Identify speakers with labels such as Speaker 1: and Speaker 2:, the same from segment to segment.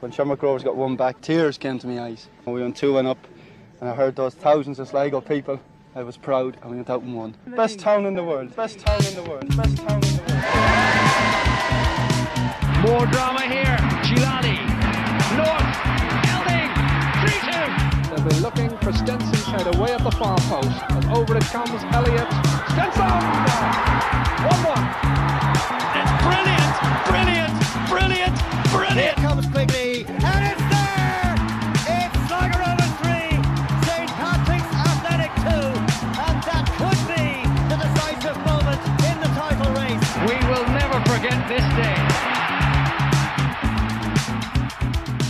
Speaker 1: When Shamrock Rovers got one back, tears came to my eyes. We went 2 1 up, and I heard those thousands of Sligo people. I was proud, and we went out and won. Best town in the world, best town in the world, best town in the world.
Speaker 2: More drama here. Gilani. North. Elding. 3 2.
Speaker 3: They'll be looking for Stenson's head away at the far post. And over it comes Elliott. Stenson! 1 1.
Speaker 2: It's brilliant. Brilliant. Brilliant. Brilliant.
Speaker 4: comes quickly,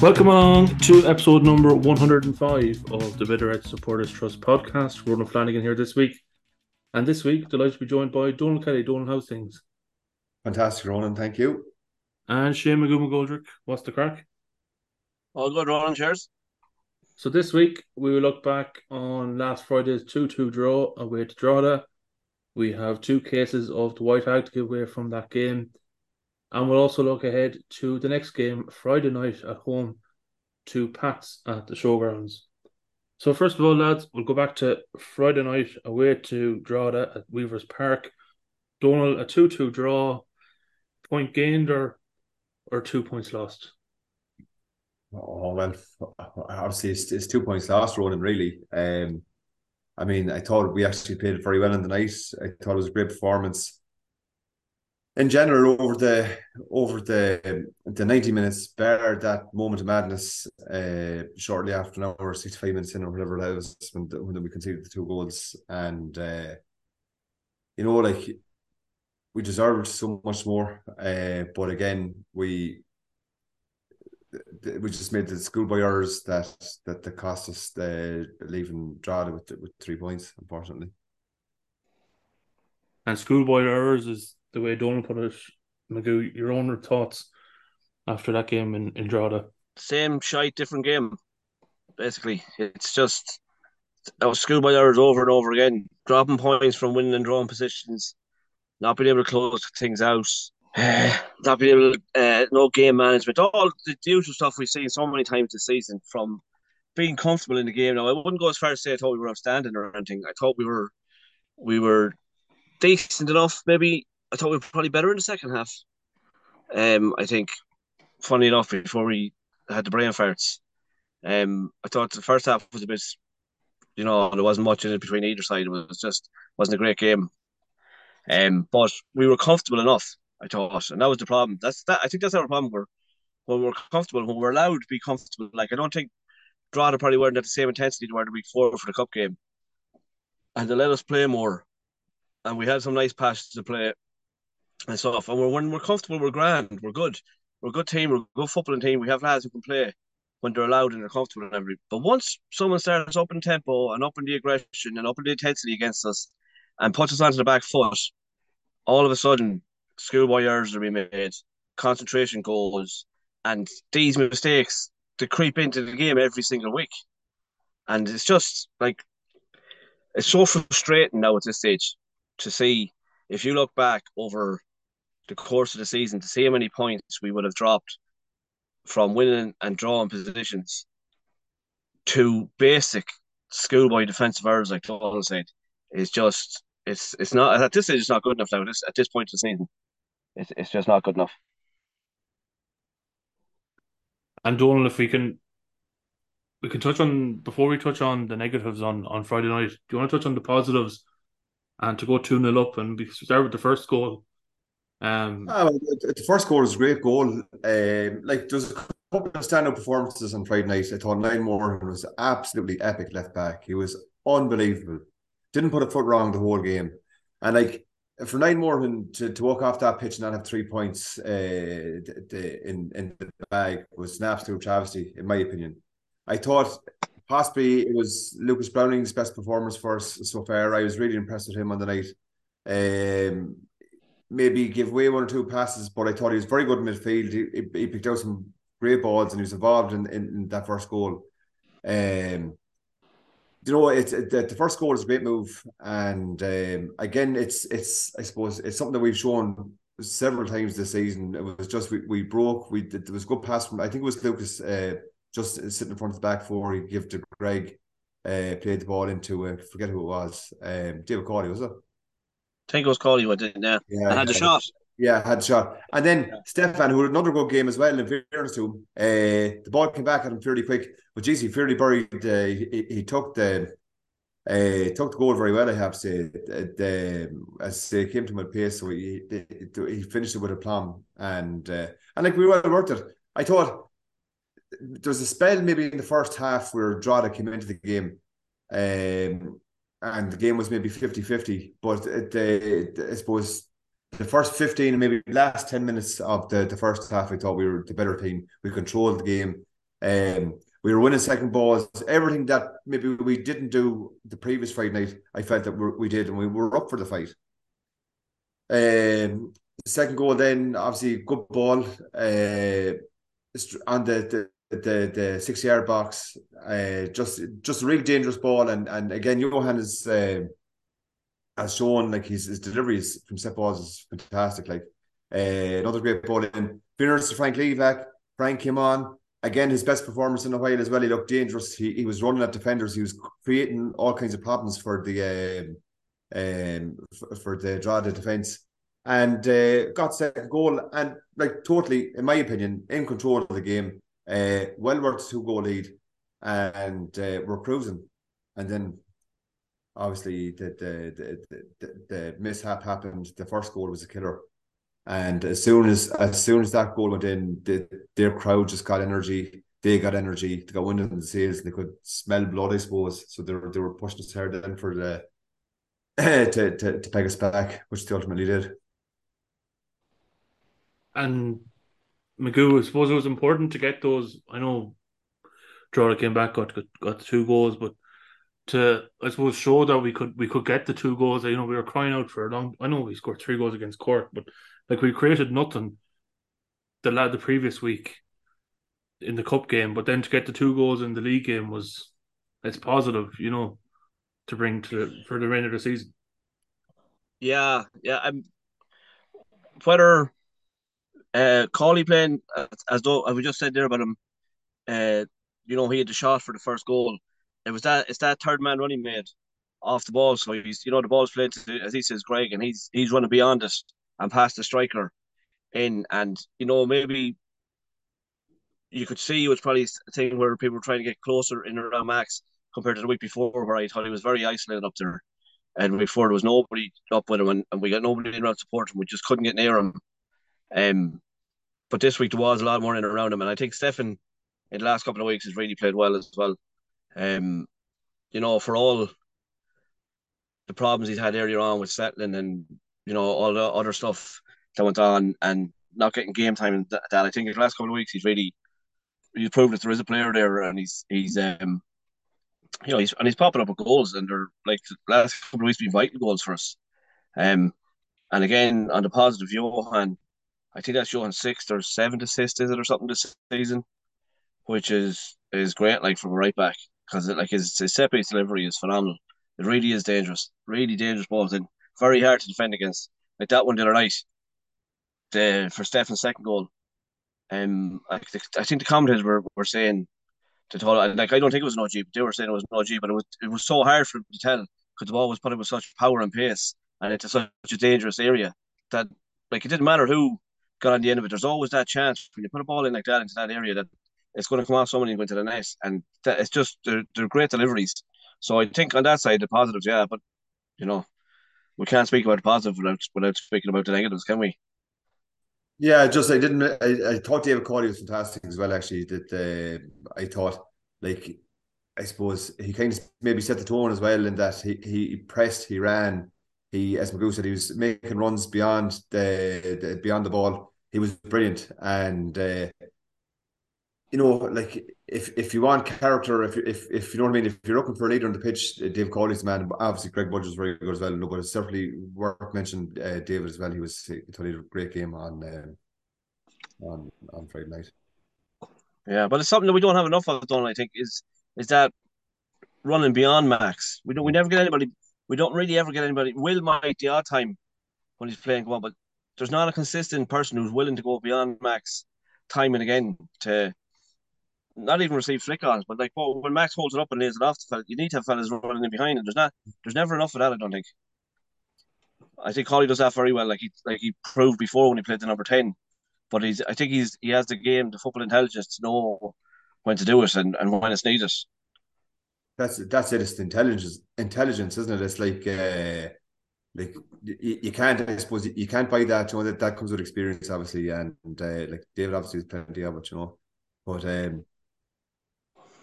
Speaker 5: Welcome along to episode number 105 of the Bitterhead Supporters Trust podcast. Ronan Flanagan here this week. And this week, delighted to be joined by Donal Kelly. Donal, how's things?
Speaker 6: Fantastic, Ronan. Thank you.
Speaker 5: And Shane Magoo McGoldrick. What's the crack?
Speaker 7: All good, Roland. Cheers.
Speaker 5: So this week, we will look back on last Friday's 2-2 draw away to Drogheda. We have two cases of the White Hag to give away from that game. And we'll also look ahead to the next game, Friday night at home to Pats at the Showgrounds. So first of all, lads, we'll go back to Friday night away to Drogheda at Weavers Park. Donal, a 2-2 draw, point gained or or two points lost?
Speaker 6: Oh well, obviously it's, it's two points lost, Ronan. Really, um, I mean, I thought we actually played very well in the night. I thought it was a great performance. In general, over the over the the ninety minutes, better that moment of madness, uh, shortly after an hour, sixty five minutes in, or whatever it was, when, when we conceded the two goals, and uh, you know, like we deserved so much more. Uh, but again, we we just made the schoolboy errors that that, that cost us the leaving Drogheda with with three points, unfortunately.
Speaker 5: And schoolboy errors is the way Donal put it. Magoo, your own thoughts after that game in, in Drogheda?
Speaker 7: Same shite, different game. Basically, it's just that was schoolboy errors over and over again. Dropping points from winning and drawing positions, not being able to close things out, not being able to, uh, no game management, all the usual stuff we've seen so many times this season from being comfortable in the game. Now, I wouldn't go as far as say I thought we were outstanding or anything. I thought we were, we were decent enough. Maybe I thought we were probably better in the second half. Um, I think, funny enough, before we had the brain farts, um, I thought the first half was a bit, you know, there wasn't much in it between either side. It was just wasn't a great game. Um, but we were comfortable enough, I thought, and that was the problem. That's that. I think that's our problem. We're when we're comfortable, when we're allowed to be comfortable. Like I don't think Drogheda probably weren't at the same intensity they were the week four for the cup game, and they let us play more, and we had some nice passes to play and stuff. And we're, when we're comfortable, we're grand, we're good, we're a good team, we're a good footballing team. We have lads who can play when they're allowed and they're comfortable and everything. But once someone starts up in tempo and up in the aggression and up in the intensity against us, and puts us onto the back foot, all of a sudden schoolboy errors are being made, concentration goals, and these mistakes to creep into the game every single week. And it's just like it's so frustrating now at this stage to see if you look back over the course of the season to see how many points we would have dropped from winning and drawing positions to basic schoolboy defensive errors, like Donal said, is just it's it's not at this stage it's not good enough now. This at this point of the season, it's it's just not good enough.
Speaker 5: And Donal, if we can, we can touch on before we touch on the negatives on on Friday night. Do you want to touch on the positives and to go two 0 up and we start with the first goal? Um,
Speaker 6: oh, the first goal was a great goal. Um, like there's a couple of stand-up performances on Friday night. I thought Nine Moore was absolutely epic left back. He was unbelievable. Didn't put a foot wrong the whole game, and like for Nine Moore to, to walk off that pitch and not have three points uh, in in the bag was an absolute travesty, in my opinion. I thought possibly it was Lucas Browning's best performance for us so far. I was really impressed with him on the night. Um, maybe give away one or two passes, but I thought he was very good in midfield. He, he picked out some great balls and he was involved in, in, in that first goal. Um, you know, it's it, the, first goal is a great move, and um, again, it's it's I suppose it's something that we've shown several times this season. It was just we, we broke. We there was a good pass from I think it was Lucas uh, just sitting in front of the back four. He gave to Greg, uh, played the ball into uh, forget who it was. Um, David Cawley was it?
Speaker 7: I think it was Cawley went in there.
Speaker 6: Yeah,
Speaker 7: I had a
Speaker 6: yeah.
Speaker 7: shot.
Speaker 6: Yeah, had a shot. And then Stefan, who had another good game as well, in fairness to him, uh, the ball came back at him fairly quick. But geez, he fairly buried. Uh, he, he took the uh, took the goal very well. I have to say, the, the, as they came to my pace, so he he finished it with a plum, and uh, and like we well worked it. I thought there was a spell maybe in the first half where Drogheda came into the game, um, and the game was maybe 50-50, but the, the, I suppose the first 15 and maybe last 10 minutes of the, the first half, I thought we were the better team. We controlled the game. Um, we were winning second balls. Everything that maybe we didn't do the previous Friday night, I felt that we we did, and we were up for the fight. Um, second goal, then obviously good ball uh, on the the, the, the six yard box. Uh, just just a really dangerous ball, and and again, Johan is. Uh, has shown like his, his deliveries from set balls is fantastic. Like uh, another great ball in. Winners to Frank Liivak. Frank came on again. His best performance in a while as well. He looked dangerous. He, he was running at defenders. He was creating all kinds of problems for the um, um for, for the Drogheda defense, and uh, got second goal. And like totally, in my opinion, in control of the game. Uh, well worth two goal lead, and uh, we're cruising. And then obviously the the, the the the mishap happened. The first goal was a killer, and as soon as as soon as that goal went in, the, their crowd just got energy. They got energy. They got wind in the sails. They could smell blood, I suppose. So they were they were pushing us hard in for the to to to peg us back, which they ultimately did.
Speaker 5: And Magoo, I suppose it was important to get those. I know Drogheda came back, got got, got two goals, but to I suppose show that we could we could get the two goals. You know, we were crying out for a long. I know we scored three goals against Cork, but like we created nothing. The lad the previous week in the cup game, but then to get the two goals in the league game was it's positive. You know, to bring to for the remainder of the season.
Speaker 7: Yeah, yeah. I'm whether uh Cawley playing as, as though we just said there about him. Uh, you know, he had the shot for the first goal it was that it's that third man running made off the ball. So he's you know the ball's played to as he says Greg, and he's he's running beyond it and past the striker in, and you know maybe you could see it was probably a thing where people were trying to get closer in around Max compared to the week before, where I thought he was very isolated up there, and before there was nobody up with him, and, and we got nobody in around support him. We just couldn't get near him. Um, but this week there was a lot more in and around him, and I think Stefan in the last couple of weeks has really played well as well. Um, you know, for all the problems he's had earlier on with settling and you know all the other stuff that went on and not getting game time and that, that I think in the last couple of weeks he's really he's proved that there is a player there and he's he's um you know he's and he's popping up with goals and they're like the last couple of weeks been vital goals for us. Um and again on the positive Johan, I think that's Johan's sixth or seventh assist, is it or something this season, which is is great like from a right back because like his, his set piece delivery is phenomenal. It really is dangerous, really dangerous balls and very hard to defend against. Like that one the other night, the for Stefan's second goal. Um, I, I think the commentators were, were saying to tell like I don't think it was an OG, but they were saying it was an OG, but it was it was so hard for him to tell because the ball was put in with such power and pace and into such a dangerous area that like it didn't matter who got on the end of it. There's always that chance when you put a ball in like that into that area that it's going to come off somebody and go into the net, and that, it's just they're, they're great deliveries. So I think on that side the positives, yeah, but you know we can't speak about the positive without without speaking about the negatives, can we?
Speaker 6: Yeah, just I didn't. I, I thought David Cawley was fantastic as well. Actually, that uh, I thought like I suppose he kind of maybe set the tone as well in that he he pressed, he ran, he as Magoo said he was making runs beyond the, the beyond the ball. He was brilliant, and uh, you know, like if if you want character, if if if you know what I mean, if you're looking for a leader on the pitch, uh, Dave Cawley's man. Obviously, Greg Budge was very good as well. No, but it's certainly worth mentioning uh, David as well. He was he had a great game on um, on on Friday night.
Speaker 7: Yeah, but it's something that we don't have enough of. Done, I think, is is that running beyond Max. We don't. We never get anybody. We don't really ever get anybody. Will might the odd time when he's playing, come on, but there's not a consistent person who's willing to go beyond Max time and again to not even receive flick ons, but like well, when Max holds it up and lays it off you need to have fellas running in behind, and there's not there's never enough of that. I don't think. I think Cawley does that very well. Like he like he proved before when he played the number ten, but he's I think he's he has the game, the football intelligence to know when to do it and, and when it's needed.
Speaker 6: That's that's it. It's intelligence, intelligence, isn't it? It's like uh, like you, you can't. I suppose you, can't buy that. You know that that comes with experience, obviously, and, and uh, like David obviously has plenty of it, you know. But um,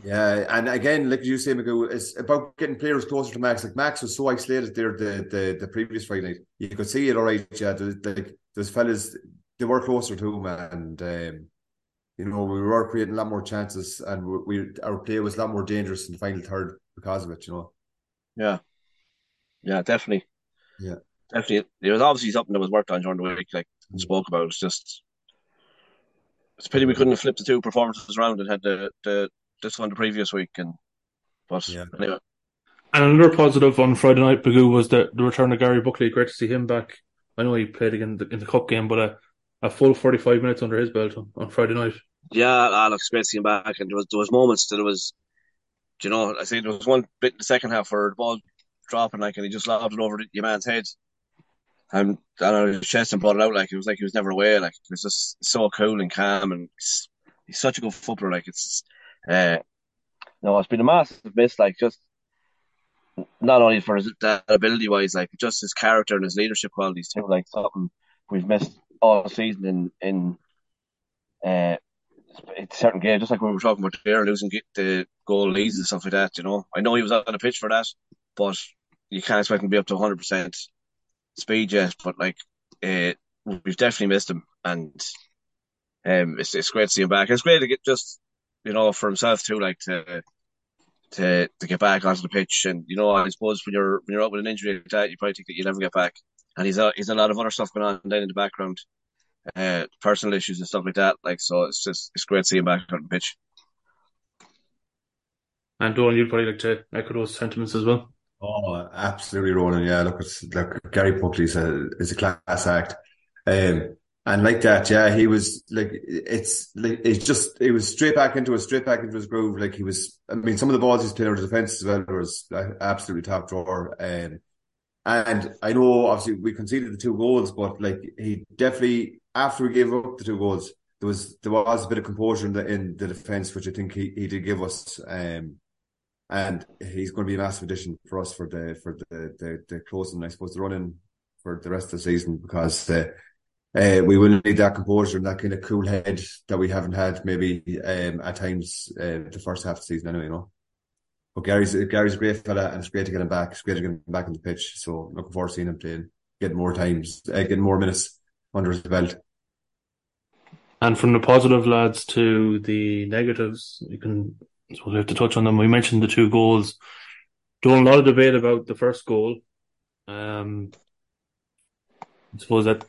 Speaker 6: yeah, and again, like you say, Magoo, it's about getting players closer to Max. Like Max was so isolated there the the, the previous Friday night. You could see it all right. Yeah, like those fellas, they were closer to him, and um, you know we were creating a lot more chances, and we, we our play was a lot more dangerous in the final third because of it. You know.
Speaker 7: Yeah, yeah, definitely.
Speaker 6: Yeah,
Speaker 7: definitely. It was obviously something that was worked on during the week, like mm. spoke about. It's just it's a pity we couldn't have flipped the two performances around and had the the this one the previous week, and but yeah. anyway.
Speaker 5: And another positive on Friday night, Magoo, was the, the return of Gary Buckley. Great to see him back. I know he played again in the, in the cup game, but a, a full forty five minutes under his belt on, on Friday night.
Speaker 7: Yeah, Alex, to him back, and there was there was moments that it was, you know, I think there was one bit in the second half where the ball dropping like, and he just lobbed it over your man's head, and and his chest and brought it out like it was like he was never away. Like it was just so cool and calm, and he's, he's such a good footballer. Like it's uh, no, it's been a massive miss. Like just not only for his that ability wise, like just his character and his leadership qualities too. Like something we've missed all season in in uh, certain games, just like we were talking about there, losing the goal leads and stuff like that. You know, I know he was on the pitch for that, but you can't expect him to be up to 100 percent speed yet. But like, uh, we've definitely missed him, and um, it's it's great to see him back. It's great to get just you know, for himself too, like to to to get back onto the pitch. And you know, I suppose when you're when you're out with an injury like that, you probably think that you'll never get back. And he's a he's a lot of other stuff going on then in the background, uh, personal issues and stuff like that. Like so, it's just it's great seeing him back on the pitch.
Speaker 5: And Dolan, you'd probably like to echo those sentiments as well.
Speaker 6: Oh, absolutely, Ronan. Yeah, look, it's look, Gary Buckley is a is a class act. Um, and like that, yeah, he was like, it's like, it's just, it was straight back into a straight back into his groove. Like he was, I mean, some of the balls he's playing out of defense as well was absolutely top drawer. Um, and I know obviously we conceded the two goals, but like he definitely, after we gave up the two goals, there was, there was a bit of composure in the, in the defense, which I think he, he did give us. Um, and he's going to be a massive addition for us for the, for the, the, the closing, I suppose, the running for the rest of the season because, uh, uh, we will need that composure and that kind of cool head that we haven't had maybe um, at times uh, the first half of the season anyway, you know. But Gary's Gary's a great fella and it's great to get him back. It's great to get him back on the pitch. So looking forward to seeing him playing, getting more times, uh, getting more minutes under his belt.
Speaker 5: And from the positive lads to the negatives, you can so we have to touch on them. We mentioned the two goals. Doing a lot of debate about the first goal. Um, I suppose that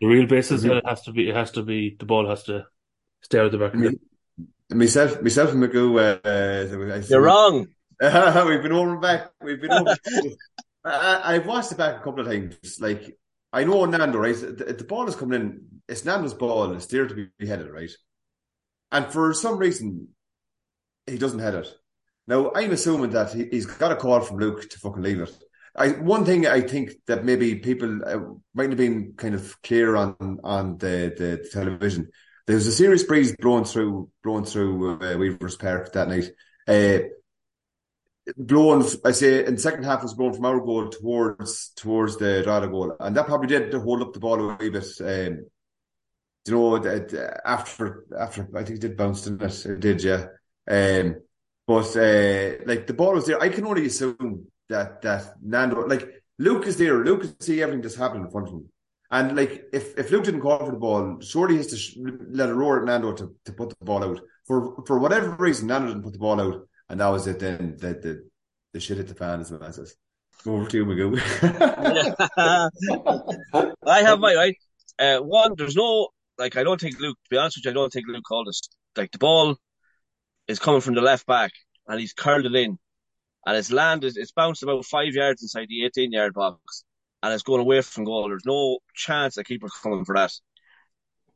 Speaker 5: the real basis it has to be it has to be the ball has to stay out of the back. Me,
Speaker 6: myself, myself and Magoo. Uh,
Speaker 7: uh You're wrong.
Speaker 6: we've been over and back. We've been over. I, have watched it back a couple of times. Like I know Nando, right? The, the, ball is coming in. It's Nando's ball. It's there to be headed, right? And for some reason, he doesn't head it. Now I'm assuming that he, has got a call from Luke to fucking leave it. I one thing I think that maybe people uh, might have been kind of clear on on the, the television. There was a serious breeze blowing through blowing through uh, Weavers Park that night. Uh, blowing, I say, in the second half was blowing from our goal towards towards the Drogheda goal, and that probably did hold up the ball a wee bit. Um, you know, after after I think it did bounce, didn't it? It did, yeah. Um, but uh, like the ball was there. I can only assume that that Nando like Luke is there. Luke can see everything that's happening in front of him. And like if, if Luke didn't call for the ball, surely he has to sh- let a roar at Nando to, to put the ball out. For for whatever reason, Nando didn't put the ball out, and that was it. Then the the, the shit hit the fan, as man says. Over to you, Magoo.
Speaker 7: I have my right. Uh, one, there's no like I don't think Luke. To be honest with you, I don't think Luke called this. Like the ball is coming from the left back, and he's curled it in and it's landed, it's bounced about five yards inside the 18 yard box. and it's going away from goal. There's no chance the keeper's coming for that.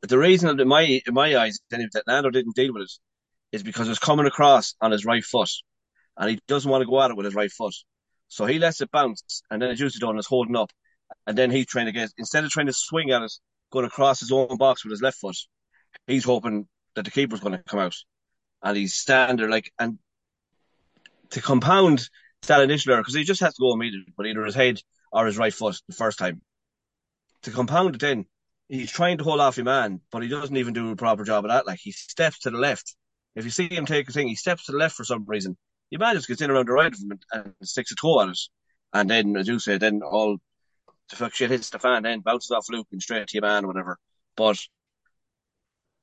Speaker 7: The reason in my in my eyes that Nando didn't deal with it is because it's coming across on his right foot, and he doesn't want to go at it with his right foot. So he lets it bounce, and then it's usually done is holding up, and then he's trying to get instead of trying to swing at it, going across his own box with his left foot, he's hoping that the keeper's going to come out, and he's standing there like and to compound that initial error because he just has to go immediately but either his head or his right foot the first time. To compound it then, he's trying to hold off your man, but he doesn't even do a proper job of that. Like he steps to the left. If you see him take a thing, he steps to the left for some reason. Your man just gets in around the right of him and, sticks a toe on it. And then, as you say, then all the fuck shit hits the fan, then bounces off Luke and straight to your man or whatever. But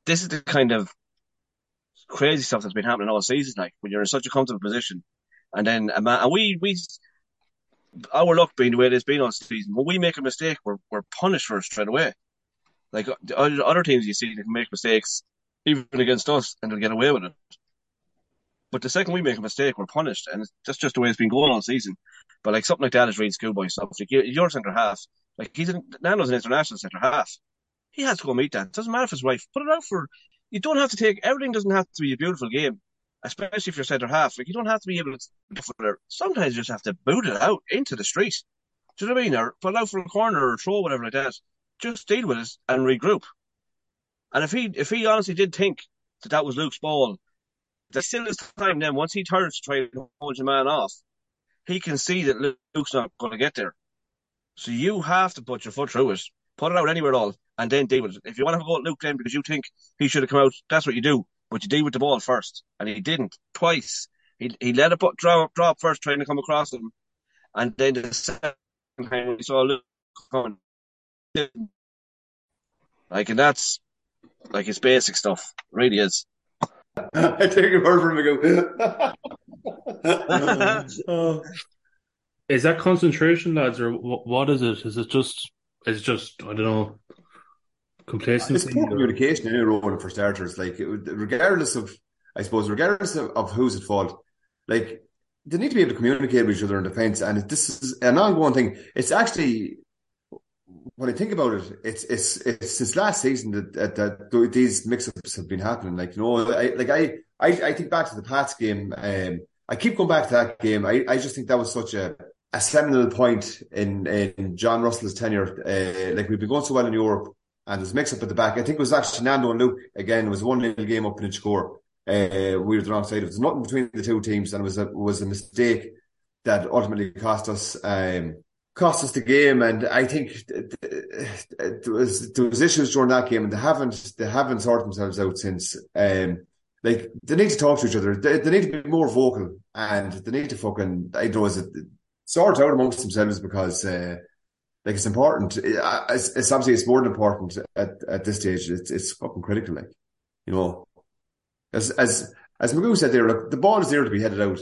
Speaker 7: this is the kind of crazy stuff that's been happening all season. Like when you're in such a comfortable position, and then a man, and we we our luck being the way it has been all season. When we make a mistake, we're we're punished for it straight away. Like other teams, you see, they can make mistakes even against us, and they'll get away with it. But the second we make a mistake, we're punished, and that's just the way it's been going all season. But like something like that is really schoolboy stuff. Like your centre half, like he's in, Nando's an international centre half. He has to go meet that. It doesn't matter if his wife. Put it out for. You don't have to take everything. Doesn't have to be a beautiful game especially if you're centre half. Like you don't have to be able to. Sometimes you just have to boot it out into the street. Do you know what I mean? Or put it out for a corner or throw whatever like that. Just deal with it and regroup. And if he if he honestly did think that that was Luke's ball, there's still is time. Then once he turns to try to hold your man off, he can see that Luke's not going to get there. So you have to put your foot through it, put it out anywhere at all, and then deal with it. If you want to have a go at Luke then because you think he should have come out, that's what you do but you deal with the ball first, and he didn't twice. He he let it drop drop first, trying to come across him, and then the second time we saw Luke coming. Like, and that's like it's basic stuff. It really is.
Speaker 6: I take a word for him
Speaker 5: go. Uh, is that concentration, lads, or what is it? Is it just? Is it just? I don't know complacency.
Speaker 6: It's poor communication in Rowan for starters. Like regardless of, I suppose, regardless of, of who's at fault, like they need to be able to communicate with each other in defence. And this is an ongoing thing. It's actually when I think about it, it's it's it's since last season that that, that these mix-ups have been happening. Like you know, I, like I, I I think back to the Pats game. Um, I keep going back to that game. I, I just think that was such a a seminal point in in John Russell's tenure. Uh, like we've been going so well in Europe, and there's a mix up at the back. I think it was actually Nando and Luke again. It was one little game up in the score. Uh, we were the wrong side. Was nothing between the two teams, and it was a was a mistake that ultimately cost us um, cost us the game. And I think there was there was issues during that game, and they haven't they haven't sorted themselves out since. Um, like they need to talk to each other. They, they need to be more vocal, and they need to fucking I know is it sort out amongst themselves because. Uh, like it's important. It's, it's obviously it's more important at, at this stage. It's it's fucking critical. Like you know, as as as Magoo said there, look, the ball is there to be headed out.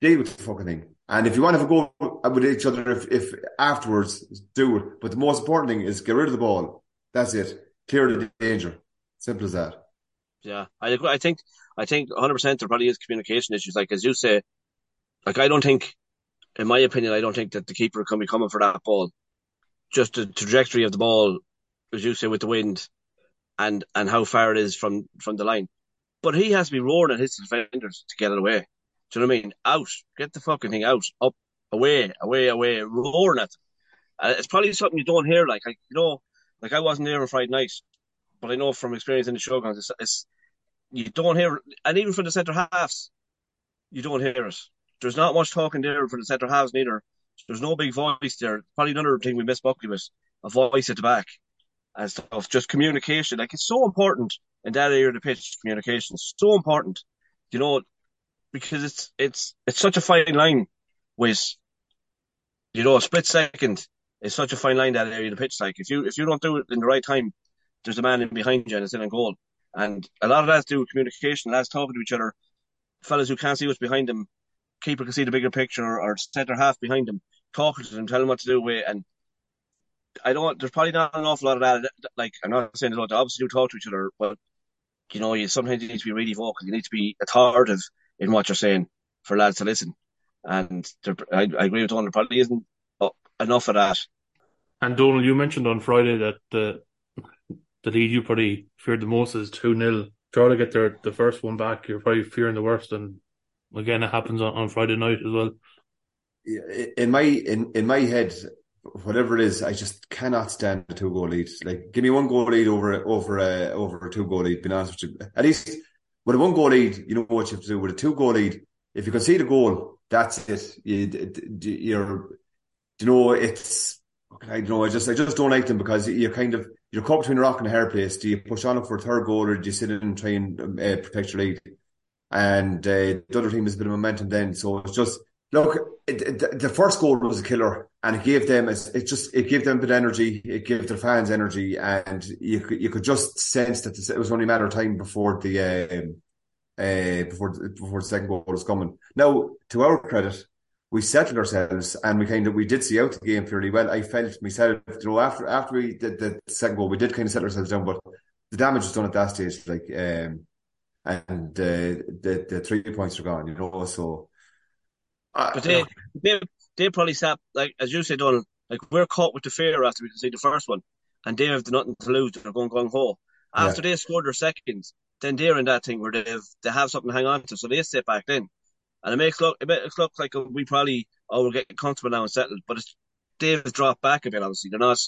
Speaker 6: Deal with the fucking thing. And if you want to have a go with each other, if, if afterwards, do it. But the most important thing is get rid of the ball. That's it. Clear the danger. Simple as that.
Speaker 7: Yeah, I. I think I think 100 percent there probably is communication issues. Like as you say, like I don't think, in my opinion, I don't think that the keeper can be coming for that ball just the trajectory of the ball, as you say, with the wind, and and how far it is from from the line. But he has to be roaring at his defenders to get it away. Do you know what I mean? Out, get the fucking thing out, up, away, away, away, roaring at them. Uh, it's probably something you don't hear. Like, I, you know, like I wasn't there on Friday night, but I know from experience in the showgrounds, it's, it's you don't hear, and even from the centre halves, you don't hear it. There's not much talking there for the centre halves neither. There's no big voice there. Probably another thing we miss Buckley with a voice at the back and stuff. Just communication. Like it's so important in that area of the pitch. Communication so important. You know, because it's it's it's such a fine line with you know a split second is such a fine line that area of the pitch. Like if you if you don't do it in the right time, there's a man in behind you and it's in a goal. And a lot of that's to do with communication, that's talking to each other. Fellas who can't see what's behind them keeper can see the bigger picture or, centre half behind them, talking to them, telling him what to do with, and I don't. There's probably not an awful lot of that. Like I'm not saying they don't obviously do talk to each other, but you know, you sometimes you need to be really vocal. You need to be authoritative in what you're saying for lads to listen. And there, I, I agree with Donal. There probably isn't enough of that
Speaker 5: And Donal, you mentioned on Friday that the the lead you probably feared the most is two 0 Try to get their the first one back. You're probably fearing the worst, and again, it happens on, on Friday night as well.
Speaker 6: In my in in my head, whatever it is, I just cannot stand a two goal lead. Like, give me one goal lead over over uh, over a two goal lead. Be honest with you, at least with a one goal lead, you know what you have to do. With a two goal lead, if you concede a goal, that's it. You, you're, you know, it's. I don't know. I just I just don't like them because you're kind of you're caught between a rock and a hard place. Do you push on for a third goal or do you sit in and try and uh, protect your lead? And uh, the other team has a bit of momentum then. So it's just look. It, it, the first goal was a killer, and it gave them it just it gave them a bit of energy. It gave their fans energy, and you could you could just sense that it was only a matter of time before the uh, uh, before before the second goal was coming. Now, to our credit, we settled ourselves and we kind of we did see out the game fairly well. I felt myself, you know, after after we did the second goal, we did kind of settle ourselves down, but the damage was done at that stage, like um, and uh, the the three points are gone, you know. So,
Speaker 7: uh, but they, they they probably sat like as you said, Donal. Like we're caught with the fear after we can see the first one, and they have nothing to lose. They're going gung ho. After yeah. they scored their seconds, then they're in that thing where they have they have something to hang on to, so they sit back then and it makes look it makes look like we probably oh we're getting comfortable now and settled, but it's Dave's dropped back a bit. Obviously, they're not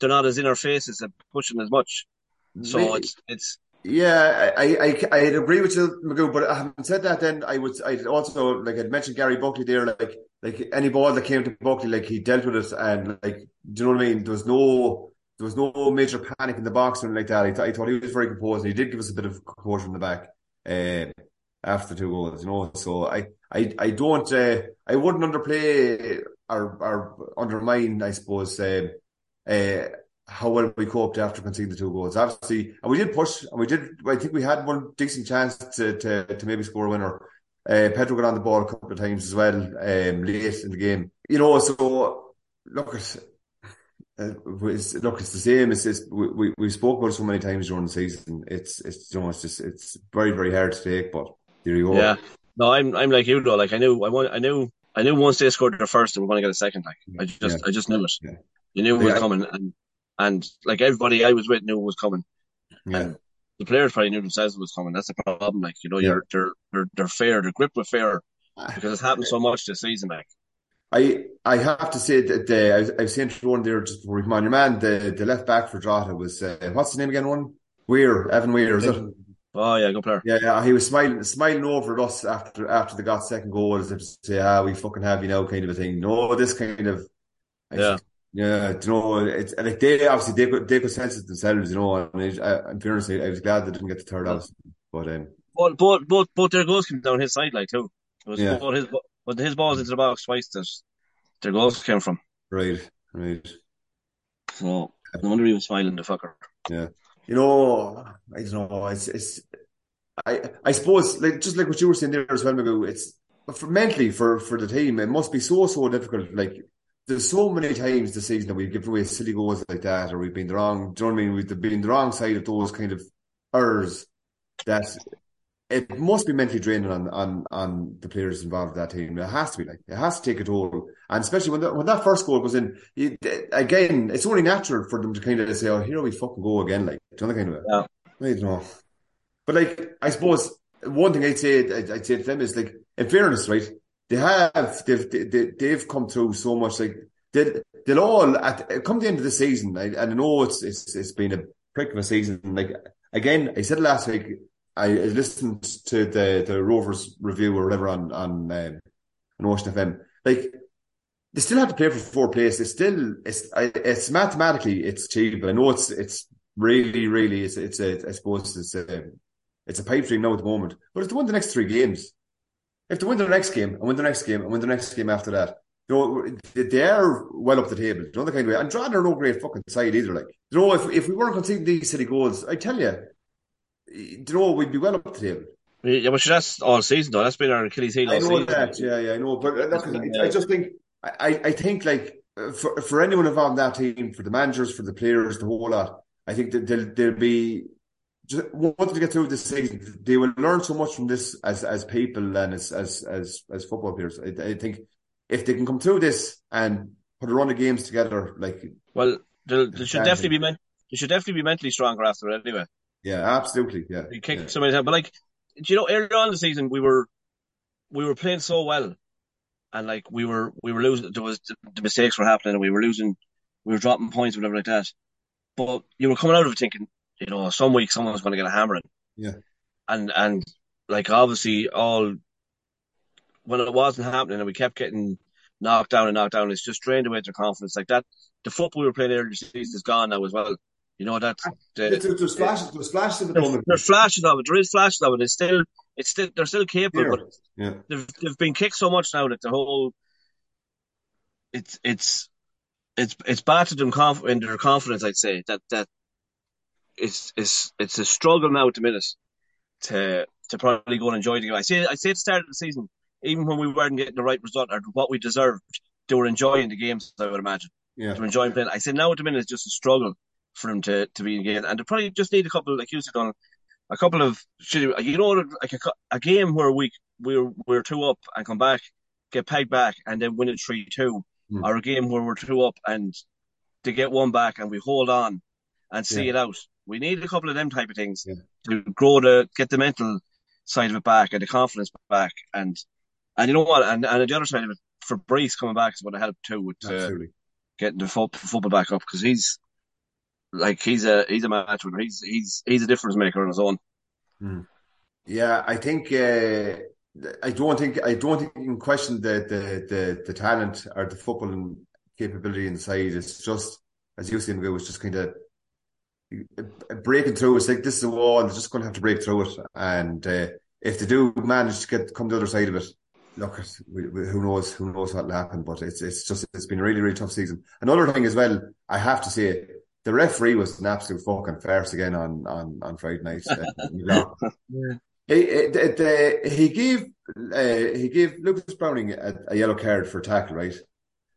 Speaker 7: they're not as in our faces and pushing as much. So it's it's
Speaker 6: yeah, I, I I agree with you, Magoo. But having said that, then I would I also like I'd mentioned Gary Buckley there. Like like any ball that came to Buckley, like he dealt with it, and like do you know what I mean? There was no there was no major panic in the box or anything like that. I, th- I thought he was very composed. And he did give us a bit of composure in the back. Uh, after two goals, you know. So I, I, I don't, uh, I wouldn't underplay or, or undermine, I suppose, uh, uh, how well we coped after conceding the two goals. Obviously, and we did push, and we did. I think we had one decent chance to to, to maybe score a winner. Uh, Pedro got on the ball a couple of times as well, um, late in the game. You know, so look at. Uh, it's, look, it's the same. It's, it's we, we spoke about it so many times during the season. It's it's you know it's just it's very very hard to take, but there you go.
Speaker 7: Yeah. No, I'm I'm like you though. Like I knew I want I knew I knew once they scored their first, they were going to get a second. Like I just yeah. I just knew it. Yeah. You knew it was yeah. coming, and and like everybody I was with knew it was coming. Yeah. And the players probably knew themselves it was coming. That's the problem. Like you know, you're they're they're they're fair. They're gripped with ah. because it's happened so much this season. Like
Speaker 6: I I have to say that the, I, was, I was saying to one there just before we come on. Your man, the the left back for Drogheda was uh, what's the name again? One Weir, Evan Weir, is it?
Speaker 7: Oh yeah, good player.
Speaker 6: Yeah, yeah, he was smiling, smiling over at us after after they got second goal as if to say, "Ah, we fucking have you know," kind of a thing. No, this kind of,
Speaker 7: yeah,
Speaker 6: yeah. You know, it's like they obviously they could they could sense it themselves. You know, and it, I, in fairness, I was glad they didn't get the third out. But um,
Speaker 7: both both both both their goals came down his side, like too. It was yeah. his but his balls into the box twice that their goals came from.
Speaker 6: Right, right.
Speaker 7: So no wonder he was smiling, the fucker.
Speaker 6: Yeah you know, I don't know. It's, it's, I, I suppose, like just like what you were saying there as well, Magoo. It's for mentally for for the team. It must be so so difficult. Like there's so many times this season that we've given away silly goals like that, or we've been the wrong. Do you know what I mean? We've been the wrong side of those kind of errors. That it must be mentally draining on on on the players involved in that team. It has to be like it has to take a toll, and especially when that when that first goal goes in, you, again, it's only natural for them to kind of say, "Oh, here we fucking go again," like do you know kind of.
Speaker 7: Yeah.
Speaker 6: I don't know, but like I suppose one thing I'd say I'd, I'd say to them is like, in fairness, right? They have they've they, they've come through so much. Like they they'll all at come the end of the season. I, I know it's it's it's been a prick of a season. Like again, I said last week I listened to the the Rovers review or whatever on on um, on Ocean FM. Like they still have to play for four places. It's still it's it's mathematically it's achievable. I know it's it's really really it's it's a, I suppose it's a it's a pipe dream now at the moment. But they win the next three games, if they win the next game and win the next game and win the next game after that, you they are well up the table. You know the kind of way. And Drogheda are no great fucking side either. Like, you know, if if we weren't conceding these city goals, I tell you, you know, we'd be well up the table.
Speaker 7: Yeah, but that's all season though. That's been our Achilles heel.
Speaker 6: I know season. that. Yeah, yeah, I know. But uh, that's, I, I just think, I, I think like uh, for for anyone involved in that team, for the managers, for the players, the whole lot, I think that they'll, they'll be just wanted to get through this season. They will learn so much from this as as people and as as as as football players. I, I think if they can come through this and put a run of games together. Like,
Speaker 7: Well, they, should definitely be meant. They should definitely be mentally stronger after it anyway.
Speaker 6: yeah, absolutely, yeah.
Speaker 7: You kick
Speaker 6: yeah.
Speaker 7: so many times, but like, do you know, earlier on in the season we were we were playing so well, and like we were we were losing. There was the mistakes were happening, and we were losing. We were dropping points, whatever like that. But you were coming out of it thinking, you know, some week someone's going to get a hammering.
Speaker 6: Yeah.
Speaker 7: And and like obviously all when it wasn't happening, and we kept getting knocked down and knocked down, it's just drained away their confidence. Like that, the football we were playing earlier this season is gone now as well. You know that. The,
Speaker 6: There's flashes, there's flashes at the
Speaker 7: there's, there's flashes of it. There is flashes of it. It's still, it's still, they're still capable,
Speaker 6: Here.
Speaker 7: but
Speaker 6: Yeah,
Speaker 7: they've they've been kicked so much now that the whole, it's it's it's it's battered them conf- in their confidence. I'd say that that it's it's it's a struggle now at the minute to to probably go and enjoy the game. I say I say at the start of the season, even when we weren't getting the right result or what we deserved, they were enjoying the games. I would imagine
Speaker 6: yeah.
Speaker 7: they were enjoying playing. I say now at the minute it's just a struggle for them to to be in game, and they probably just need a couple, like you said, on a couple of you know like a, a game where we we're we're two up and come back, get pegged back, and then win it three two,
Speaker 6: Hmm.
Speaker 7: or a game where we're two up and they get one back and we hold on and see
Speaker 6: Yeah.
Speaker 7: it out. We need a couple of them type of things
Speaker 6: Yeah.
Speaker 7: to grow the get the mental side of it back and the confidence back and and you know what and and the other side of it for Brees coming back is going to help too with uh, getting the fo- football back up because he's like he's a he's a match winner. He's he's he's a difference maker on his own.
Speaker 6: Yeah, I think uh, I don't think I don't think you can question the the the, the talent or the footballing capability inside. It's just as you said, it was just kind of breaking through. It's like this is a wall. They're just going to have to break through it, and uh, if they do manage to get come the other side of it, look, we, we, who knows who knows what will happen. But it's it's just it's been a really really tough season. Another thing as well, I have to say. The referee was an absolute fucking farce again on, on, on Friday night. Uh, He, it, it, uh, he gave uh, he gave Lucas Browning a, a yellow card for a tackle, right?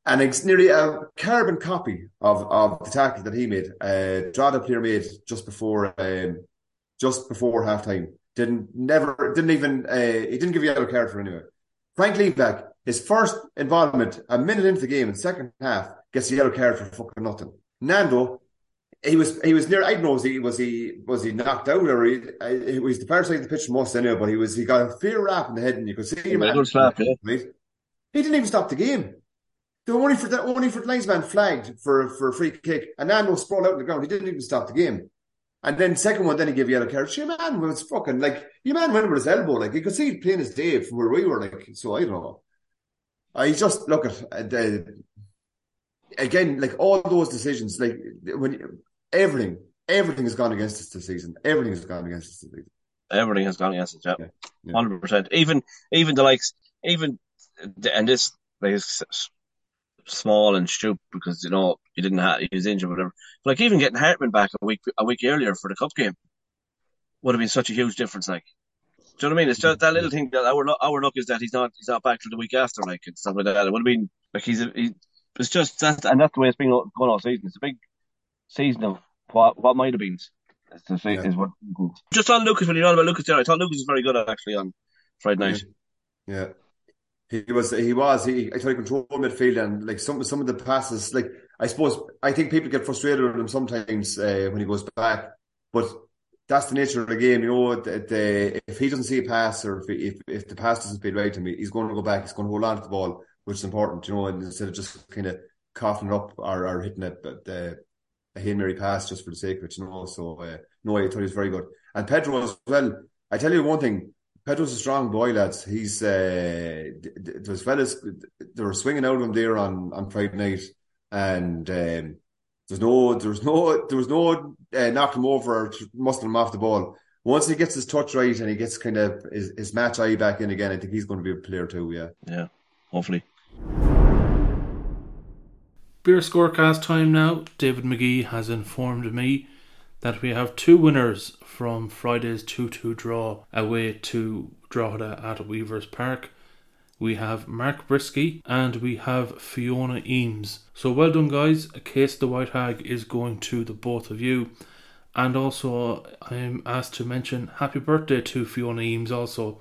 Speaker 6: And it's nearly a carbon copy of, of the tackle that he made. Uh, Drogheda player made just before um, just before halftime. Didn't never didn't even uh, he didn't give a yellow card for anyway. Frank Liivak, his first involvement a minute into the game in the second half, gets a yellow card for fucking nothing. Nando he was he was near. I don't know was he was he was he knocked out or he, he was the far side of the pitch from us anyway. But he was he got a fair rap in the head and you could see him.
Speaker 7: Slap, yeah.
Speaker 6: Right? He didn't even stop the game. The only for the only for the linesman flagged for for a free kick and Nando sprawled out on the ground. He didn't even stop the game. And then second one, then he gave yellow card. Your man was fucking like your man went with his elbow. Like you could see it plain as day from where we were. Like so, I don't know. I just look at uh, the, again, like all those decisions, like when everything, everything has gone against us this season. Everything has gone against us this season.
Speaker 7: Everything has gone against it. Yeah,
Speaker 6: Yeah, yeah.
Speaker 7: hundred percent. Even even the likes, even and this like small and stupid because you know he didn't have he was injured, whatever. But like even getting Hartman back a week a week earlier for the cup game would have been such a huge difference. Like, do you know what I mean? It's just that little thing that our our luck is that he's not he's not back till the week after, like and stuff like that. It would have been like he's a, he, it's just that and that's the way it's been going all season. It's a big season of what what might have been. Is, the,
Speaker 6: Yeah.
Speaker 7: is what just on Lucas when you're on about Lucas there, I thought Lucas was very good actually on Friday night.
Speaker 6: Yeah. He was, he was, he, he controlled midfield and like some, some of the passes, like, I suppose, I think people get frustrated with him sometimes, uh, when he goes back, but that's the nature of the game, you know, the, if he doesn't see a pass or if, he, if, if the pass doesn't feel right to me, he's going to go back, he's going to hold on to the ball, which is important, you know, instead of just kind of coughing it up or, or hitting it, but, uh, a Hail Mary pass just for the sake of it, you know, so, uh, no, I thought he was very good. And Pedro as well, I tell you one thing, Pedro's a strong boy, lads. He's uh, th- th- those fellas they were swinging out of him there on, on Friday night, and um, there's no, there's no, there was no uh, knocking him over or muscling him off the ball. Once he gets his touch right and he gets kind of his, his match eye back in again, I think he's going to be a player too. Yeah,
Speaker 7: Yeah, hopefully.
Speaker 5: Beer scorecast time now. David McGee has informed me that we have two winners from Friday's 2 2 draw away to Drogheda at Weavers Park. We have Mark Brisky and we have Fiona Eames. So well done, guys. A case the White Hag is going to the both of you. And also, I'm asked to mention happy birthday to Fiona Eames also.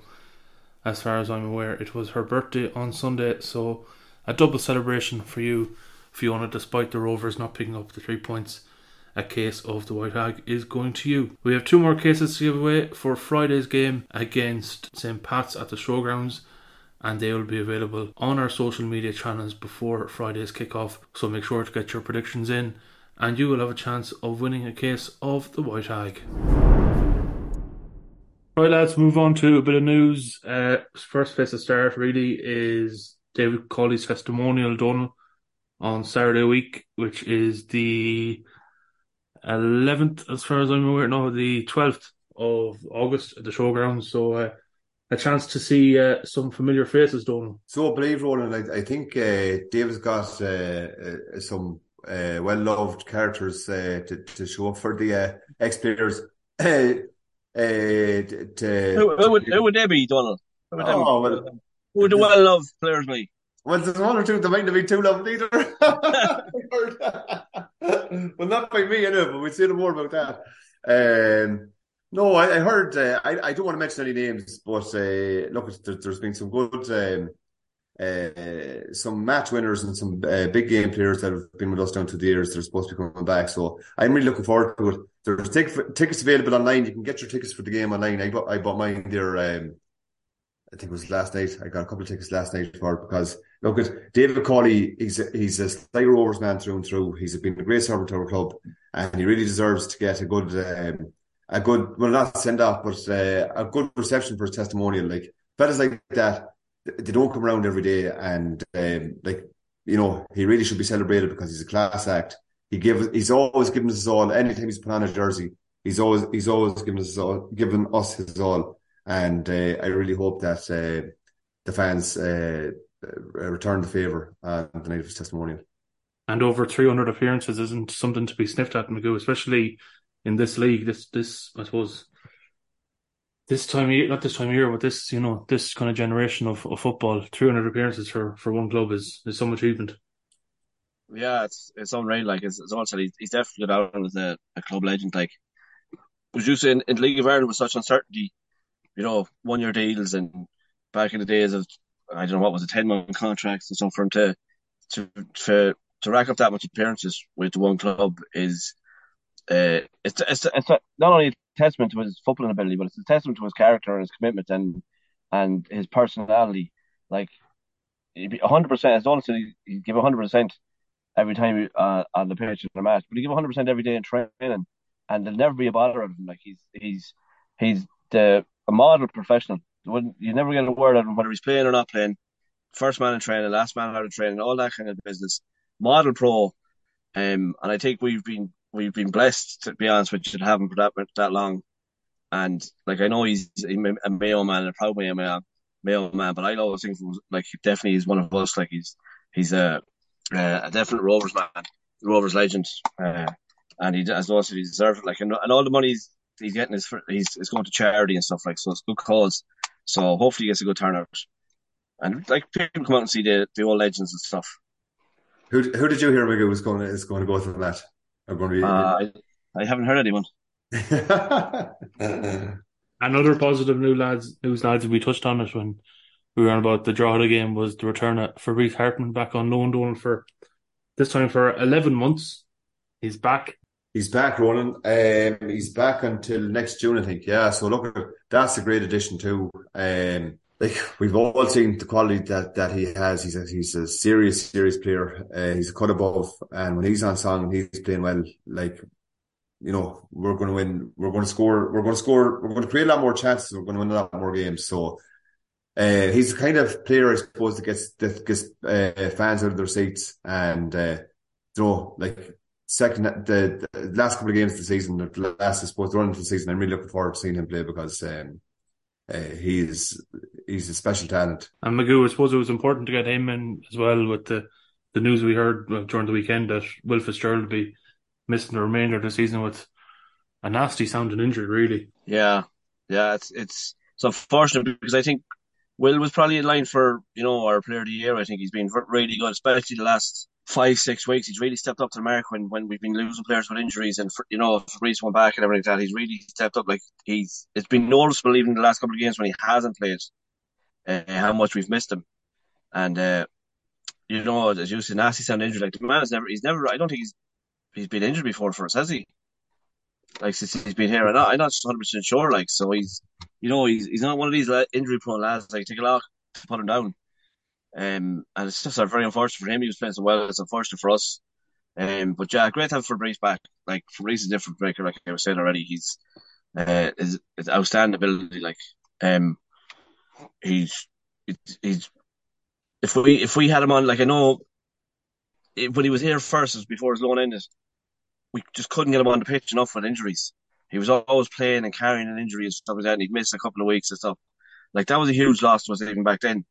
Speaker 5: As far as I'm aware, it was her birthday on Sunday, so a double celebration for you Fiona, despite the Rovers not picking up the three points. A case of the White Hag is going to you. We have two more cases to give away for Friday's game against St. Pat's at the Showgrounds, and they will be available on our social media channels before Friday's kickoff. So make sure to get your predictions in, and you will have a chance of winning a case of the White Hag. Right, let's move on to a bit of news. Uh, first place to start really is David Cawley's testimonial done on Saturday week, which is the 11th, as far as I'm aware, no, the 12th of August at the showgrounds. So, uh, a chance to see uh, some familiar faces, Donal.
Speaker 6: So I believe, Ronan, I, I think uh, David's got uh, uh, some uh, well loved characters uh, to, to show up for the uh, ex players. Uh, to,
Speaker 7: Who, who, would, who would they be, Donal? Who would, they be?
Speaker 6: Oh, well,
Speaker 7: Who would the well loved players be?
Speaker 6: Well, there's one or two that might not be too loved either. well, not by me, anyway, but we'll see more about that. Um, no, I, I heard, uh, I, I don't want to mention any names, but uh, look, there, there's been some good, um, uh, some match winners and some uh, big game players that have been with us down to the years. They're supposed to be coming back, so I'm really looking forward to it. There's tic- tickets available online. You can get your tickets for the game online. I bought, I bought mine there. Um, I think it was last night. I got a couple of tickets last night for it because look at David Cawley. He's a, he's a Sligo Rovers man through and through. He's been a great servant to our club, and he really deserves to get a good, um, a good, well, not send off, but uh, a good reception for his testimonial. Like fellas like that, they don't come around every day, and um, like you know, he really should be celebrated because he's a class act. He give, he's always given us all. Anytime he's put on a jersey, he's always he's always given us all, given us his all. And uh, I really hope that uh, the fans uh, return the favour on the night of his testimonial.
Speaker 5: And over 300 appearances isn't something to be sniffed at, Magoo, especially in this league. This, this, I suppose, this time of year, not this time of year, but this, you know, this kind of generation of, of football, 300 appearances for, for one club is, is some achievement.
Speaker 7: Yeah, it's it's unreal. Like it's, it's also he's, he's definitely got out as a, a club legend. Like was you saying in the League of Ireland with such uncertainty, you know, one year deals and back in the days of I don't know what was it, ten month contracts and stuff for him to to to to rack up that much appearances with one club is uh it's it's it's not only a testament to his footballing ability, but it's a testament to his character and his commitment and and his personality. Like hundred percent, as Donal said, he give hundred percent every time uh, on the pitch in a match, but he give hundred percent every day in training, and there'll never be a bother of him. Like he's he's he's the a model professional. You never get a word out of him whether he's playing or not playing. First man in training, last man out of training, all that kind of business. Model pro, um, and I think we've been we've been blessed to be honest with you to have him for that that long. And like I know he's a Mayo man, a proud Mayo man, Mayo man, but I always think like definitely he's one of us. Like he's he's a a definite Rovers man, Rovers legend, uh, and he as also he deserves it. Like and, and all the money he's, he's getting is for, he's going to charity and stuff like so. It's good cause. So hopefully he gets a good turnout. And like people come out and see the the old legends and stuff.
Speaker 6: Who who did you hear Magoo was going to, is going to go to the match? Are going to be.
Speaker 7: Uh, I, I haven't heard anyone.
Speaker 5: Another positive new lads news lads we touched on it when we were on about the draw of the game was the return of Fabrice Hartmann back on loan Donal for this time for eleven months. He's back.
Speaker 6: He's back, Ronan. Um, he's back until next June, I think. Yeah, so look, that's a great addition too. Um, like we've all seen the quality that, that he has. He's a, he's a serious, serious player. Uh, he's a cut above, and when he's on song, and he's playing well. Like you know, we're going to win. We're going to score. We're going to score. We're going to create a lot more chances. We're going to win a lot more games. So. Uh, he's the kind of player, I suppose, that gets that gets uh, fans out of their seats, and uh, you know, like second the, the, last couple of games of the season, the last I suppose the run of the season, I'm really looking forward to seeing him play because um, uh, he's he's a special talent.
Speaker 5: And Magoo, I suppose it was important to get him in as well with the the news we heard during the weekend that Will Fitzgerald will be missing the remainder of the season with a nasty sounding injury. Really,
Speaker 7: yeah, yeah, it's it's it's unfortunate because I think Will was probably in line for you know our player of the year. I think he's been really good, especially the last five six weeks. He's really stepped up to the mark when, when we've been losing players with injuries and for, you know Fabrice went back and everything like that. He's really stepped up. Like he's it's been noticeable even the last couple of games when he hasn't played uh, how much we've missed him. And uh, you know, as you said, nasty sound injury. Like the man is never, he's never. I don't think he's he's been injured before for us, has he? Like since he's been here, I'm not, I'm not 100 percent sure. Like so, he's you know he's he's not one of these injury prone lads. Like take a to put him down. Um, and it's just very unfortunate for him. He was playing so well. It's unfortunate for us. Um, but yeah, great to have Fabrice back. Like Fabrice is a different breaker, like I was saying already. He's uh, outstanding ability. Like um, he's he's if we if we had him on, like I know when he was here first, was before his loan ended, we just couldn't get him on the pitch enough with injuries. He was always playing and carrying an injury and stuff like that, and he'd miss a couple of weeks and stuff. Like that was a huge loss to us even back then.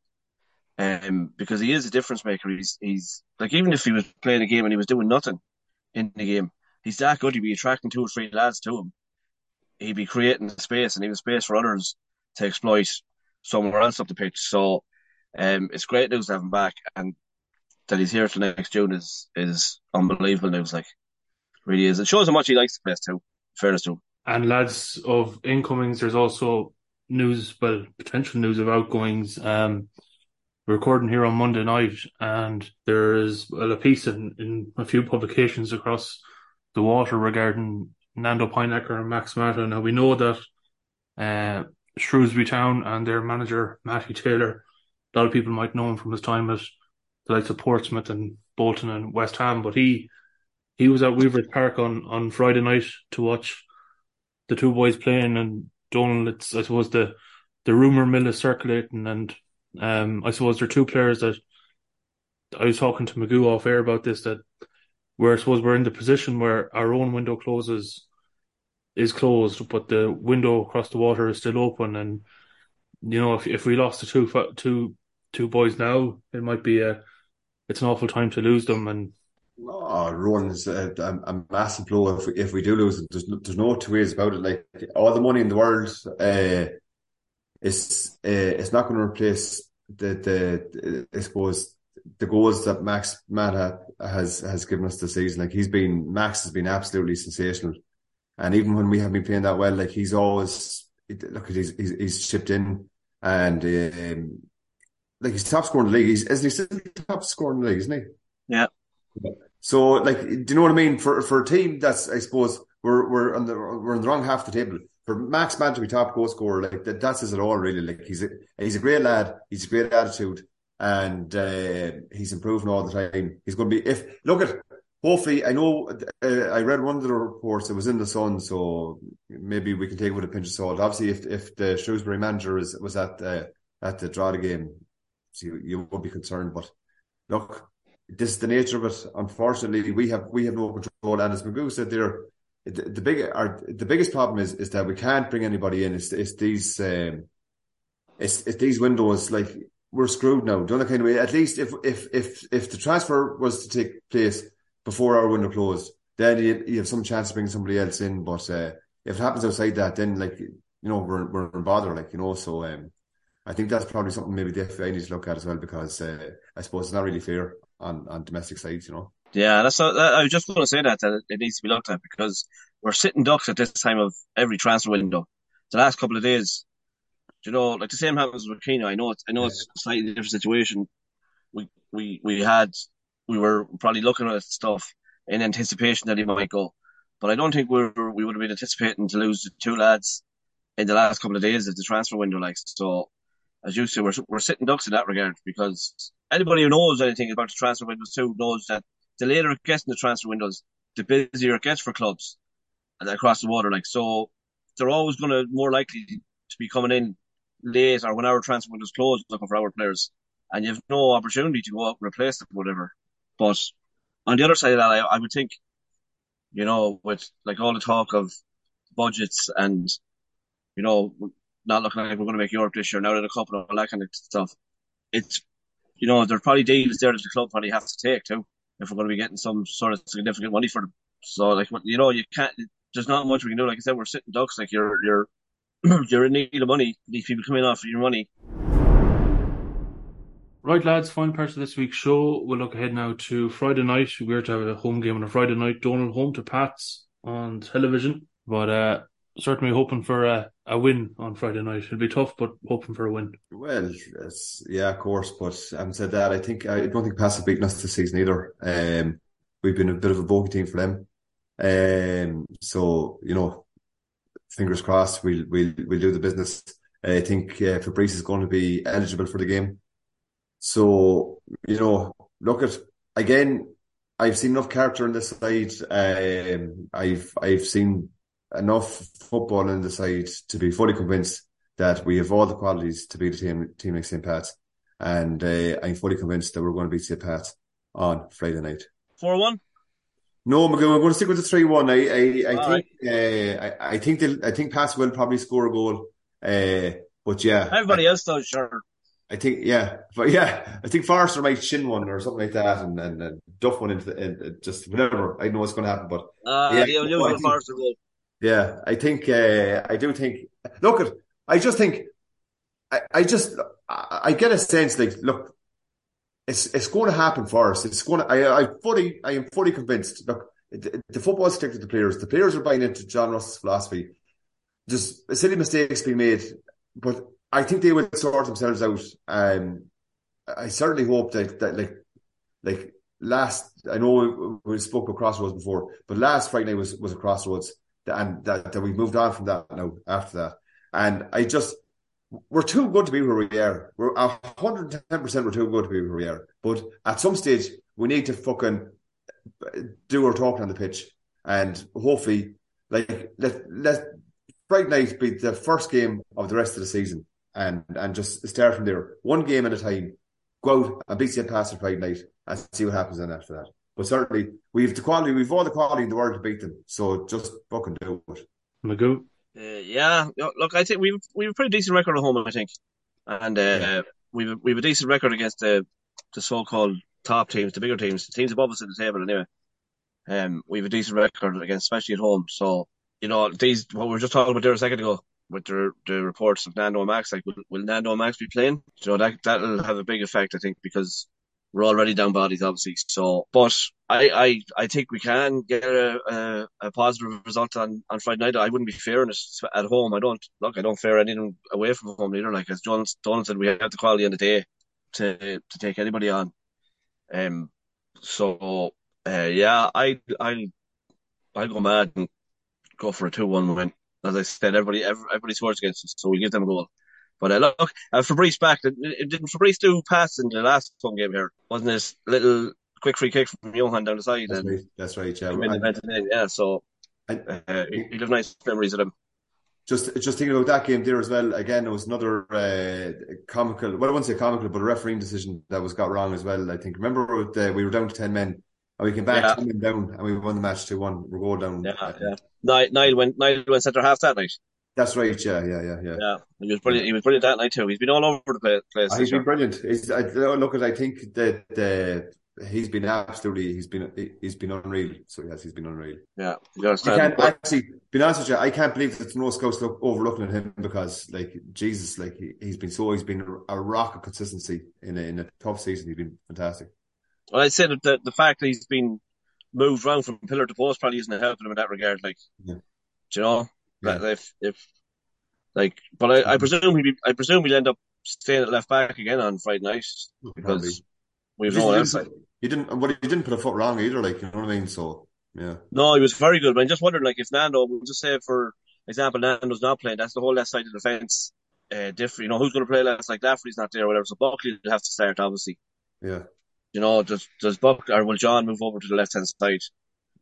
Speaker 7: Um, because he is a difference maker. He's he's like even if he was playing a game and he was doing nothing in the game, he's that good. He'd be attracting two or three lads to him. He'd be creating space and even space for others to exploit somewhere else up the pitch. So um, it's great news to have him back, and that he's here for next June is is unbelievable news. Like, really is. It shows how much he likes the place too. Fairness to him.
Speaker 5: And lads of incomings, there's also news, well, potential news of outgoings. Um, recording here on Monday night, and there is well, a piece in, in a few publications across the water regarding Nando Pijnaker and Max Mata. Now we know that uh, Shrewsbury Town and their manager Matty Taylor, a lot of people might know him from his time at the likes of Portsmouth and Bolton and West Ham, but he he was at Weavers Park on, on Friday night to watch the two boys playing and Donal it's I suppose the the rumour mill is circulating and um I suppose there are two players that I was talking to Magoo off air about this that where I suppose we're in the position where our own window closes is closed, but the window across the water is still open and you know, if if we lost the two two two boys now, it might be a it's an awful time to lose them. And
Speaker 6: oh, Rowan's a, a, a massive blow if we, if we do lose it. There's there's no two ways about it. Like all the money in the world, uh, it's uh, it's not going to replace the the I suppose the goals that Max Mata has has given us this season. Like he's been Max has been absolutely sensational, and even when we have been playing that well, like he's always look he's he's, he's chipped in and um, like he's top scorer in the league. He's isn't he still top scorer in the league, isn't he?
Speaker 7: Yeah.
Speaker 6: So like, do you know what I mean? For for a team that's I suppose we're we're on the we're on the wrong half of the table. For Max Mata to be top goal scorer, like that, that says it all really. Like he's a he's a great lad. He's a great attitude, and uh, he's improving all the time. He's going to be if look at. Hopefully, I know uh, I read one of the reports. It was in the Sun, so maybe we can take it with a pinch of salt. Obviously, if if the Shrewsbury manager is was at uh, at the draw the game, so you, you would be concerned. But look, this is the nature of it. Unfortunately, we have we have no control. And as Magoo said there, the, the big our, the biggest problem is is that we can't bring anybody in. It's, it's these um, it's, it's these windows like we're screwed now. Don't kind of way. At least if if if if the transfer was to take place before our window closed, then you, you have some chance of bringing somebody else in. But uh, if it happens outside that, then like you know we're we're in bother. Like you know, so um, I think that's probably something maybe the FA needs to look at as well because uh, I suppose it's not really fair on, on domestic sides, you know.
Speaker 7: Yeah, that's uh, a, I was just going to say that that it needs to be looked at because we're sitting ducks at this time of every transfer window. The last couple of days, you know, like the same happens with Keane. I know it's I know it's a slightly different situation. We we we had we were probably looking at stuff in anticipation that he might go, but I don't think we were we would have been anticipating to lose two lads in the last couple of days of the transfer window. Like so, as you say, we're, we're sitting ducks in that regard because anybody who knows anything about the transfer windows too knows that the later it gets in the transfer windows, the busier it gets for clubs across the water. Like so, they're always going to more likely to be coming in late or when our transfer windows closed looking for our players, and you have no opportunity to go out and replace them, whatever. But on the other side of that, I, I would think, you know, with like all the talk of budgets and you know not looking like we're going to make Europe this year now that a couple of all that kind of stuff. It's you know there's probably deals there that the club probably has to take too if we're going to be getting some sort of significant money for them. So like you know you can't. There's not much we can do. Like I said, we're sitting ducks. Like you're you're you're in need of money. These people coming off of your money.
Speaker 5: Right, lads, final part of this week's show. We'll look ahead now to Friday night. We're to have a home game on a Friday night. Donal home to Pats on television. But uh, certainly hoping for a, a win on Friday night. It'll be tough, but hoping for a win.
Speaker 6: Well, yeah, of course. But having said that, I think I don't think Pats have beaten us this season either. Um, we've been a bit of a bogey team for them. Um, so you know, fingers crossed, we'll we'll we'll do the business. I think uh, Fabrice is going to be eligible for the game. So you know, look at again. I've seen enough character in this side. Um, I've I've seen enough football in the side to be fully convinced that we have all the qualities to beat a team team like St. Pat's, and uh, I'm fully convinced that we're going to beat St. Pat's on Friday night.
Speaker 7: Four one.
Speaker 6: No, I'm going, I'm going to stick with the three one. I I, I
Speaker 7: All
Speaker 6: think uh, I, I think they'll, I think Pats will probably score a goal. Uh, but yeah,
Speaker 7: Everybody else does, sure.
Speaker 6: I think yeah, but yeah, I think Forrester might shin one or something like that, and and, and duff one into the, and just whatever. I know what's going to happen, but
Speaker 7: Uh,
Speaker 6: Yeah,
Speaker 7: the
Speaker 6: no, I
Speaker 7: usual
Speaker 6: think-
Speaker 7: Forrester goal.
Speaker 6: Yeah, I think uh, I do think. Look, at I just think I, I just I, get a sense like look, it's it's going to happen for us. It's going to. I I fully I am fully convinced. Look, the, the football stick to the players. The players are buying into John Russell's philosophy. Just silly mistakes being made, but I think they will sort themselves out. Um, I certainly hope that that like like last. I know we, we spoke about crossroads before, but last Friday night was was a crossroads, and that that we've moved on from that now after that. And I just we're too good to be where we are. We're hundred and ten percent. We're too good to be where we are. But at some stage, we need to fucking do our talking on the pitch, and hopefully, like let let Friday night be the first game of the rest of the season, and and just start from there, one game at a time. Go out and beat St. Pastor Friday night and see what happens then after that. But certainly, we've the quality, we've all the quality in the world to beat them. So just fucking do it.
Speaker 5: Magoo.
Speaker 7: Uh, yeah, look, I think we've we've a pretty decent record at home, I think, and uh,
Speaker 6: Yeah.
Speaker 7: we've we've a decent record against the the so-called top teams, the bigger teams, the teams above us at the table. Anyway, um, we've a decent record against, especially at home. So you know, these what we were just talking about there a second ago with the the reports of Nando and Max. Like, will, will Nando and Max be playing? You know, that that'll have a big effect, I think, because we're already down bodies, obviously. So, but I, I, I think we can get a, a, a positive result on, on Friday night. I wouldn't be fearing it at home. I don't look. I don't fear anything away from home either. Like as John Donal said, we have the quality in the day to to take anybody on. Um. So, uh, yeah, I, I, I'll go mad and go for a two-one win. As I said, everybody, every, everybody scores against us, so we give them a goal. But uh, look, uh, Fabrice back. Didn't didn't Fabrice do pass in the last home game here? Wasn't this little quick free kick from Johan down the side?
Speaker 6: That's
Speaker 7: and
Speaker 6: right. That's right. Yeah.
Speaker 7: and yeah, so
Speaker 6: and-
Speaker 7: uh, he'll have nice memories of him.
Speaker 6: just just thinking about that game there as well. Again, it was another uh, comical. Well, I wouldn't say comical, but a refereeing decision that was got wrong as well. I think. Remember, with, uh, we were down to ten men, and we came back
Speaker 7: Yeah.
Speaker 6: ten men down, and we won the match two one. We're going down.
Speaker 7: Yeah, yeah. Niall went Niall went centre half that night.
Speaker 6: That's right. Yeah, yeah, yeah, yeah.
Speaker 7: Yeah, he was brilliant. He was brilliant that night too. He's been all over the place.
Speaker 6: Ah, He's been brilliant. He's, I, look. I think that uh, he's been absolutely. He's been. He's been unreal. So yes, he's been unreal.
Speaker 7: Yeah, you
Speaker 6: I can't actually be honest with you. I can't believe that the North scouts look overlooking at him because, like Jesus, like he, he's been so. He's been a rock of consistency in a, in a tough season. He's been fantastic.
Speaker 7: Well, I said that the, the fact that he's been moved around from pillar to post probably isn't helping him in that regard. Like,
Speaker 6: Yeah.
Speaker 7: do you know,
Speaker 6: Yeah.
Speaker 7: if if like, but I, I presume he I presume he'll end up staying at left back again on Friday night because we've no one else.
Speaker 6: He didn't, he he didn't put a foot wrong either. Like you know what I mean. So yeah,
Speaker 7: No, he was very good. But I'm just wondering, like, if Nando, we'll just say for example, Nando's not playing, that's the whole left side of the fence. Uh, different, you know, who's going to play left? Like Lafferty's not there, or whatever. So Buckley will have to start, obviously.
Speaker 6: yeah.
Speaker 7: You know, does does Buck or will John move over to the left hand side?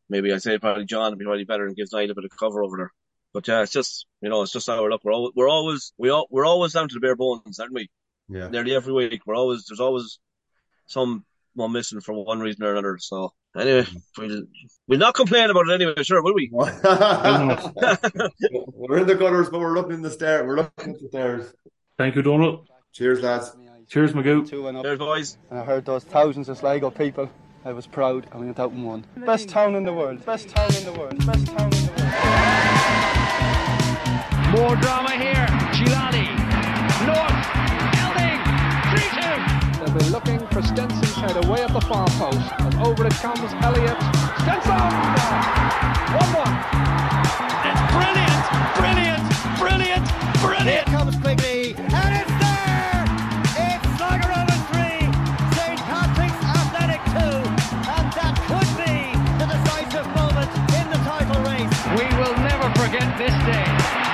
Speaker 7: Maybe I say probably John would be probably better and gives Niall a bit of cover over there. But yeah, it's just you know, it's just our luck. We're always we're always we all, we're always down to the bare bones, aren't we?
Speaker 6: Yeah.
Speaker 7: Nearly every week, we're always there's always some one missing for one reason or another. So anyway, mm-hmm. we'll we'll not complain about it anyway, sure, will we?
Speaker 6: we're in the gutters, but we're looking in the stairs. We're looking at the stairs.
Speaker 5: Thank you, Donal.
Speaker 6: Cheers, lads.
Speaker 5: Cheers, Magoo.
Speaker 1: Two and up.
Speaker 7: There's boys.
Speaker 1: And I heard those thousands of Sligo people. I was proud and we went out and won. Best town in the world. Best town in the world. Best town in the world.
Speaker 2: More drama here. Chilani. North. Elding. 3 2.
Speaker 3: They'll be looking for Stenson's head away at the far post. And over it comes Elliott. Stenson! 1 1.
Speaker 5: It's brilliant! Brilliant! Brilliant! Brilliant!
Speaker 4: Here comes Quigley. And it's there! It's Sligo Rovers 3. St. Patrick's Athletic 2. And that could be the decisive moment in the title race.
Speaker 2: We will never forget this day.